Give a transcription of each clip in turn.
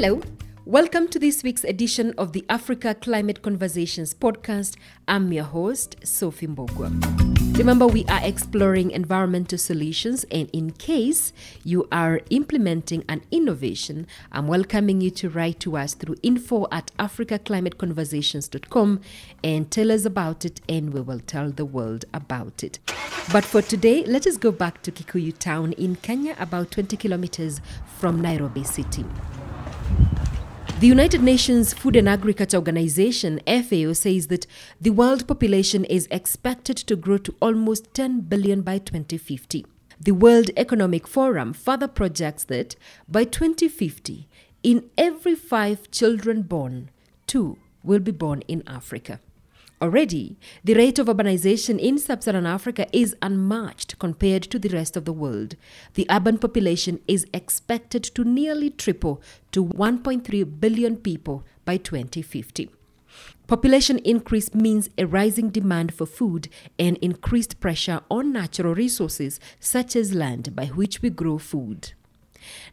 Hello. Welcome to this week's edition of the Africa Climate Conversations podcast. I'm your host, Sophie Mbogwa. Remember, we are exploring environmental solutions, and in case you are implementing an innovation, I'm welcoming you to write to us through info at africaclimateconversations.com and tell us about it, and we will tell the world about it. But for today, let us go back to Kikuyu town in Kenya, about 20 kilometers from Nairobi city. The United Nations Food and Agriculture Organization, FAO, says that the world population is expected to grow to almost 10 billion by 2050. The World Economic Forum further projects that by 2050, in every five children born, two will be born in Africa. Already, the rate of urbanization in sub Saharan Africa is unmatched compared to the rest of the world. The urban population is expected to nearly triple to 1.3 billion people by 2050. Population increase means a rising demand for food and increased pressure on natural resources such as land by which we grow food.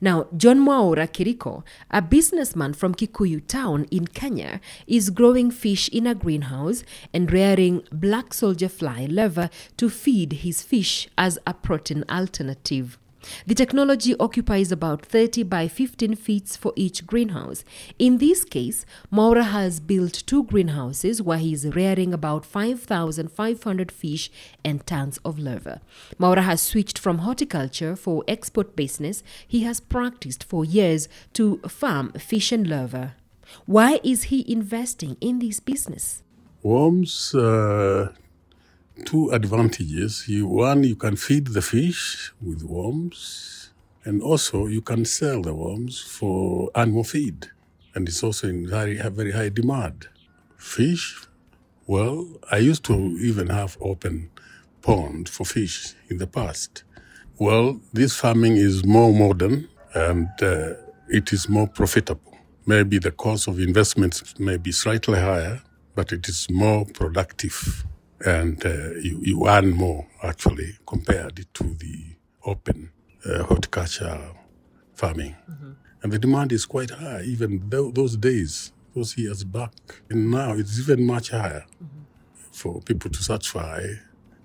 Now, John Mwaura Kiriko, a businessman from Kikuyu town in Kenya, is growing fish in a greenhouse and rearing black soldier fly larvae to feed his fish as a protein alternative. The technology occupies about 30 by 15 feet for each greenhouse. In this case, Mwaura has built two greenhouses where he is rearing about 5,500 fish and tons of larvae. Mwaura has switched from horticulture for export business. He has practiced for years to farm fish and larvae. Why is he investing in this business? Worms uh, two advantages. One, you can feed the fish with worms, and also you can sell the worms for animal feed, and it's also in very very high demand. Fish, well, I used to even have open pond for fish in the past. Well, this farming is more modern and uh, it is more profitable. Maybe the cost of investments may be slightly higher, but it is more productive and uh, you, you earn more actually compared to the open uh, horticulture farming. And the demand is quite high, even tho- those days, those years back. And now it's even much higher for people to satisfy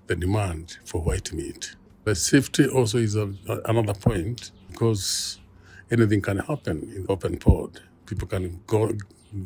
the demand for white meat. The safety also is a, another point because anything can happen in open pod. People can go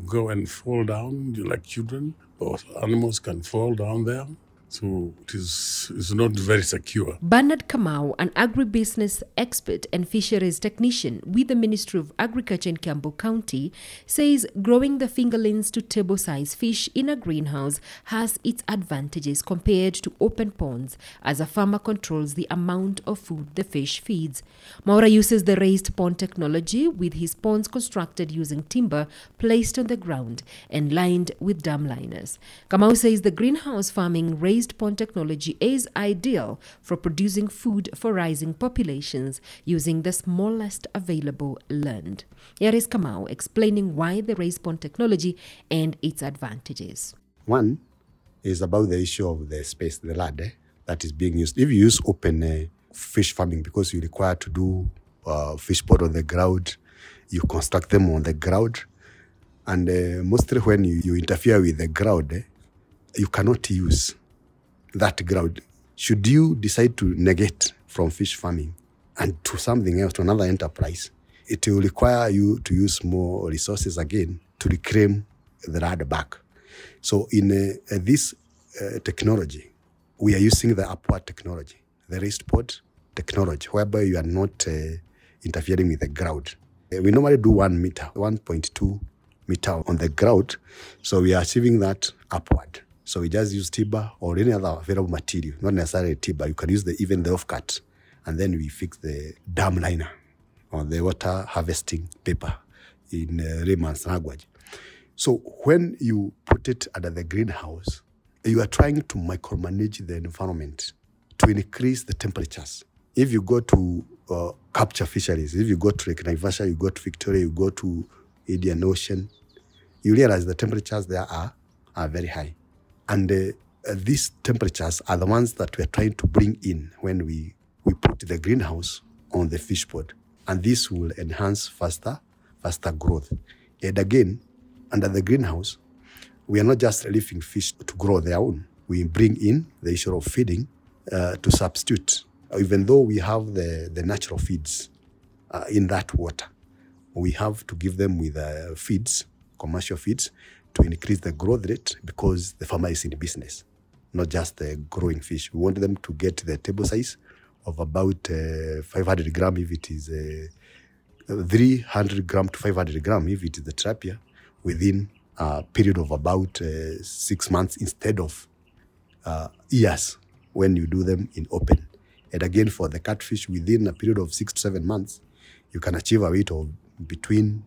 go and fall down like children, or animals can fall down there. So it is it's not very secure. Bernard Kamau, an agribusiness expert and fisheries technician with the Ministry of Agriculture in Kiambu County, says growing the fingerlings to table size fish in a greenhouse has its advantages compared to open ponds, as a farmer controls the amount of food the fish feeds. Mwaura uses the raised pond technology with his ponds constructed using timber placed on the ground and lined with dam liners. Kamau says the greenhouse farming raised pond technology is ideal for producing food for rising populations using the smallest available land. Here is Kamau explaining why the raised pond technology and its advantages. One is about the issue of the space, the land eh, that is being used. If you use open uh, fish farming because you require to do uh, fish pond on the ground, you construct them on the ground, and uh, mostly when you, you interfere with the ground, eh, you cannot use that ground. Should you decide to negate from fish farming and to something else, to another enterprise, it will require you to use more resources again to reclaim the land back. So in uh, uh, this uh, technology, we are using the upward technology, the raised pod technology, whereby you are not uh, interfering with the ground. Uh, we normally do one meter, 1.2 meter on the ground. So we are achieving that upward. So we just use timber or any other available material, not necessarily timber. You can use the, even the offcut, and then we fix the dam liner or the water harvesting paper in uh, language. So when you put it under the greenhouse, you are trying to micromanage the environment to increase the temperatures. If you go to uh, capture fisheries, if you go to Lake Naivasha, you go to Victoria, you go to Indian Ocean, you realize the temperatures there are, are very high. And uh, these temperatures are the ones that we're trying to bring in when we, we put the greenhouse on the fish pod. And this will enhance faster faster growth. And again, under the greenhouse, we are not just leaving fish to grow their own. We bring in the issue of feeding uh, to substitute, even though we have the, the natural feeds uh, in that water. We have to give them with uh, feeds, commercial feeds, to increase the growth rate because the farmer is in business, not just uh, growing fish. We want them to get the table size of about uh, 500 gram if it is uh, 300 gram to 500 gram if it is the tilapia within a period of about uh, six months instead of uh, years when you do them in open. And again, for the catfish, within a period of six to seven months, you can achieve a weight of between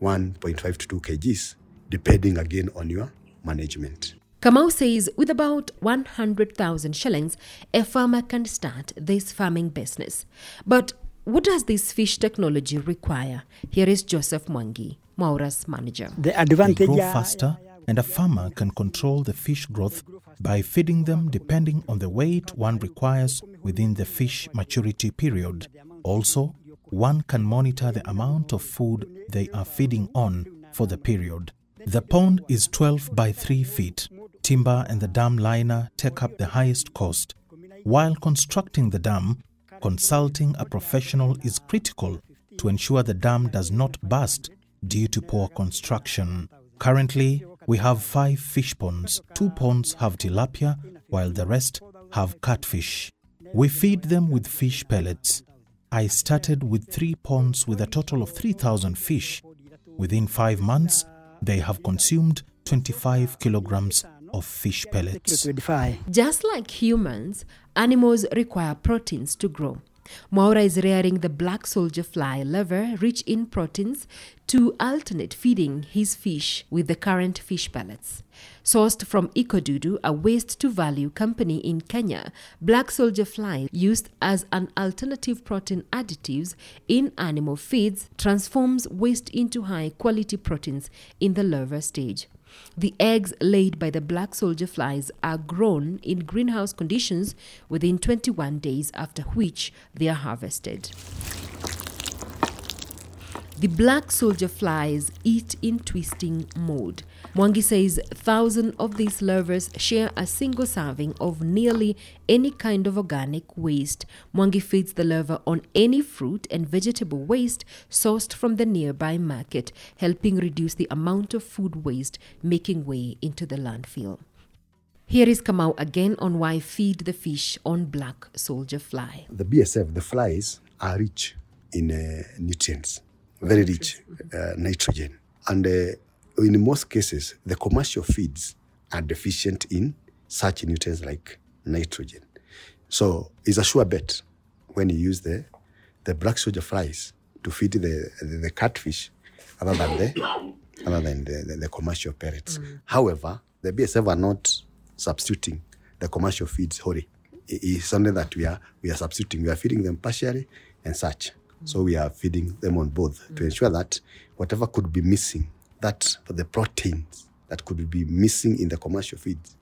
1.5 to 2 kgs, depending again on your management. Kamau says with about 100,000 shillings, a farmer can start this farming business. But what does this fish technology require? Here is Joseph Mwangi, Mwaura's manager. The advantage They advantage grow faster, and a farmer can control the fish growth by feeding them depending on the weight one requires within the fish maturity period. Also, one can monitor the amount of food they are feeding on for the period. The pond is 12 by 3 feet. Timber and the dam liner take up the highest cost. While constructing the dam, consulting a professional is critical to ensure the dam does not burst due to poor construction. Currently, we have five fish ponds. Two ponds have tilapia, while the rest have catfish. We feed them with fish pellets. I started with three ponds with a total of 3,000 fish. Within five months, they have consumed 25 kilograms of fish pellets. Just like humans, animals require proteins to grow. Mwaura is rearing the black soldier fly larvae rich in proteins to alternate feeding his fish with the current fish pellets. Sourced from Ecodudu, a waste to value company in Kenya, black soldier fly used as an alternative protein additives in animal feeds transforms waste into high quality proteins in the larva stage. The eggs laid by the black soldier flies are grown in greenhouse conditions within 21 days, after which they are harvested. The black soldier flies eat in twisting mode. Mwangi says thousands of these larvae share a single serving of nearly any kind of organic waste. Mwangi feeds the larva on any fruit and vegetable waste sourced from the nearby market, helping reduce the amount of food waste making way into the landfill. Here is Kamau again on why feed the fish on black soldier fly. The BSF, the flies, are rich in uh, nutrients, very rich uh, nitrogen. And uh, in most cases, the commercial feeds are deficient in such nutrients like nitrogen. So it's a sure bet when you use the, the black soldier flies to feed the, the, the catfish other than the, other than the, the, the commercial pellets. However, the BSF are not substituting the commercial feeds wholly. It is something that we are we are substituting. We are feeding them partially and such. So we are feeding them on both to mm. ensure that whatever could be missing, that for the proteins that could be missing in the commercial feeds,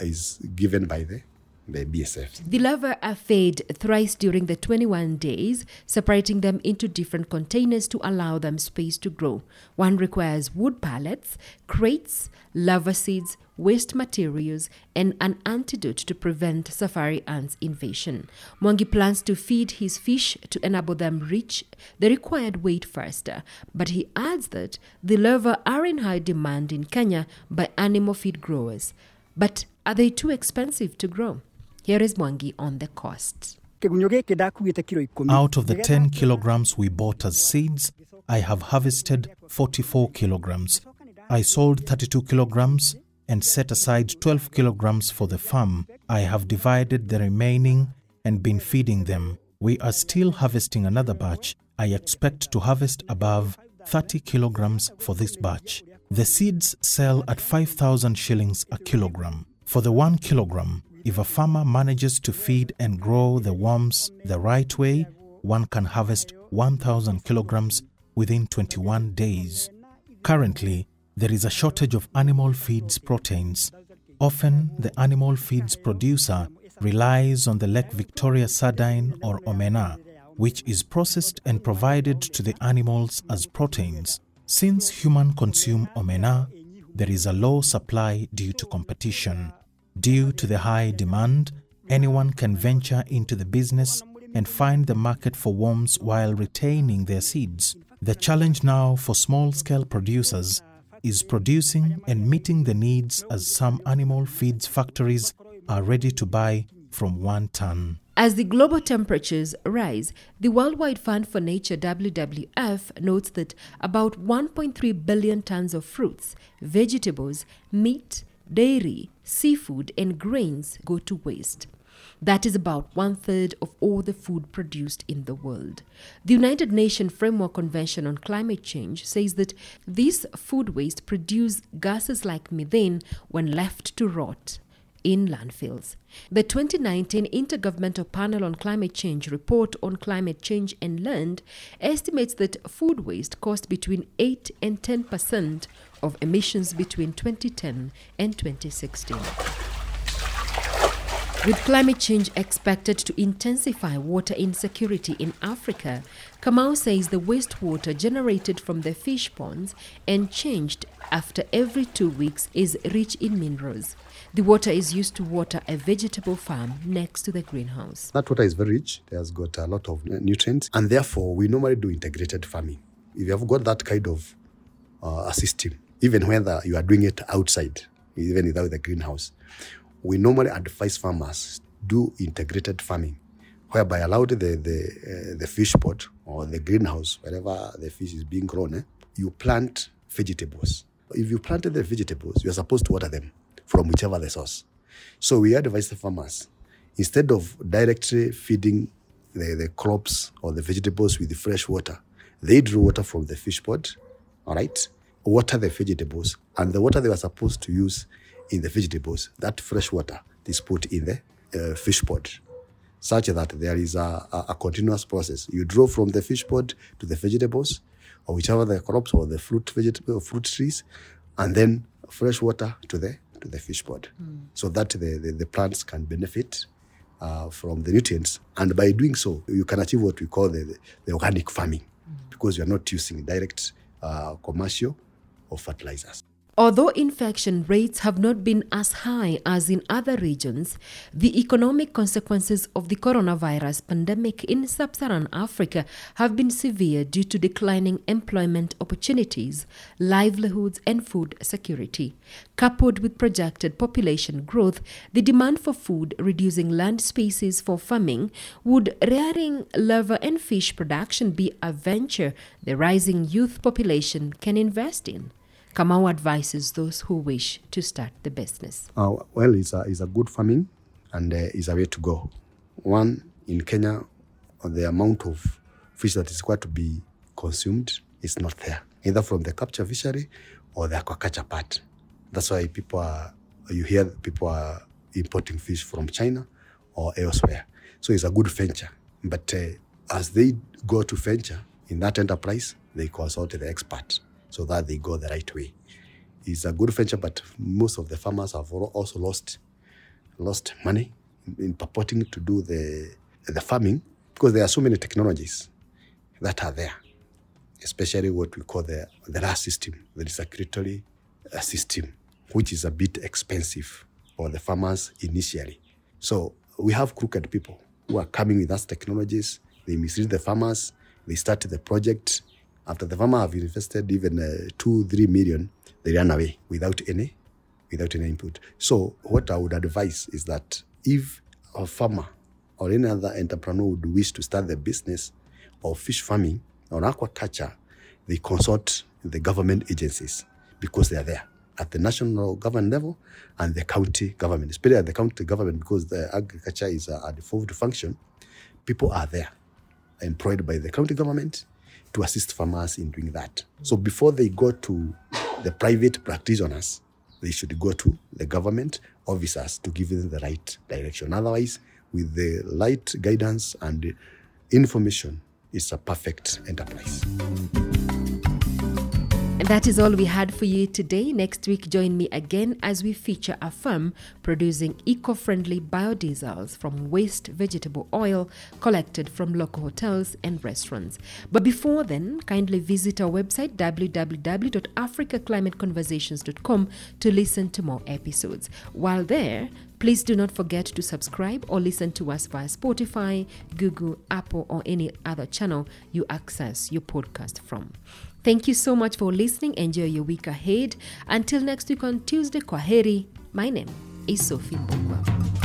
is given by the the BSF. The larvae are fed thrice during the 21 days, separating them into different containers to allow them space to grow. One requires wood pallets, crates, larva seeds, waste materials, and an antidote to prevent safari ants invasion. Mwangi plans to feed his fish to enable them reach the required weight faster, but he adds that the larvae are in high demand in Kenya by animal feed growers. But are they too expensive to grow? Here is Mwangi on the costs. kĩgunyũ gĩkĩ ndakuĩte kilo ikũmi Out of the 10 kilograms we bought as seeds, I have harvested 44 kilograms. I sold 32 kilograms and set aside 12 kilograms for the farm. I have divided the remaining and been feeding them. We are still harvesting another batch. I expect to harvest above 30 kilograms for this batch. The seeds sell at 5,000 shillings a kilogram. For the one kilogram, if a farmer manages to feed and grow the worms the right way, one can harvest 1,000 kilograms within 21 days. Currently, there is a shortage of animal feeds proteins. Often, the animal feeds producer relies on the Lake Victoria sardine or omena. which is processed and provided to the animals as proteins. Since humans consume omena, there is a low supply due to competition. Due to the high demand, anyone can venture into the business and find the market for worms while retaining their seeds. The challenge now for small scale producers is producing and meeting the needs as some animal feeds factories are ready to buy from one ton. As the global temperatures rise, the Worldwide Fund for Nature WWF notes that about 1.3 billion tons of fruits, vegetables, meat, dairy, seafood, and grains go to waste. That is about one third of all the food produced in the world. The United Nations Framework Convention on Climate Change says that this food waste produce gases like methane when left to rot in landfills. The 2019 Intergovernmental Panel on Climate Change report on climate change and land estimates that food waste cost between 8 and 10 percent of emissions between 2010 and 2016. With climate change expected to intensify water insecurity in Africa, Kamau says the wastewater generated from the fish ponds and changed after every two weeks is rich in minerals. The water is used to water a vegetable farm next to the greenhouse. That water is very rich. It has got a lot of nutrients, and therefore we normally do integrated farming. If you have got that kind of uh, a system, even whether you are doing it outside, even without the greenhouse, we normally advise farmers do integrated farming, whereby allow the the, uh, the fish pot or the greenhouse, wherever the fish is being grown, eh, you plant vegetables. If you planted the vegetables, you are supposed to water them from whichever the source. So we advise the farmers instead of directly feeding the, the crops or the vegetables with the fresh water, they drew water from the fish pot, all right, water the vegetables, and the water they were supposed to use in the vegetables, that fresh water is put in the uh, fish pot, such that there is a, a, a continuous process. You draw from the fish pot to the vegetables, or whichever the crops or the fruit vegetable fruit trees, and then fresh water to the to the fish pot, so that the, the, the plants can benefit uh, from the nutrients. And by doing so, you can achieve what we call the, the, organic farming, because you are not using direct uh, commercial or fertilizers. Although infection rates have not been as high as in other regions, the economic consequences of the coronavirus pandemic in sub Saharan Africa have been severe due to declining employment opportunities, livelihoods, and food security. Coupled with projected population growth, the demand for food, reducing land spaces for farming, would rearing larva and fish production be a venture the rising youth population can invest in? Kamau advises those who wish to start the business. Uh, well, it's a, it's a good farming and uh, it's a way to go. One, in Kenya, the amount of fish that is required to be consumed is not there, either from the capture fishery or the aquaculture part. That's why people are, you hear people are importing fish from China or elsewhere. So it's a good venture. But uh, as they go to venture in that enterprise, they consult the expert so that they go the right way. It's a good venture, but most of the farmers have also lost lost money in, in purporting to do the the farming because there are so many technologies that are there, especially what we call the the RAS system, the circulatory uh, system, which is a bit expensive for the farmers initially. So we have crooked people who are coming with us technologies. They mislead the farmers. They start the project. After the farmer have invested even uh, two, three million, they run away without any, without any input. So what I would advise is that if a farmer or any other entrepreneur would wish to start the business of fish farming or aquaculture, they consult the government agencies because they are there at the national government level and the county government, especially at the county government because the agriculture is a, a function. People are there employed by the county government to assist farmers in doing that. So before they go to the private practitioners, they should go to the government officers to give them the right direction. Otherwise, with the right guidance and information, it's a perfect enterprise. That is all we had for you today. Next week, join me again as we feature a firm producing eco friendly biodiesels from waste vegetable oil collected from local hotels and restaurants. But before then, kindly visit our website www.africaclimateconversations.com to listen to more episodes. While there, Please do not forget to subscribe or listen to us via Spotify, Google, Apple, or any other channel you access your podcast from. Thank you so much for listening. Enjoy your week ahead. Until next week on Tuesday, Kwaheri. My name is Sophie Mbogwa.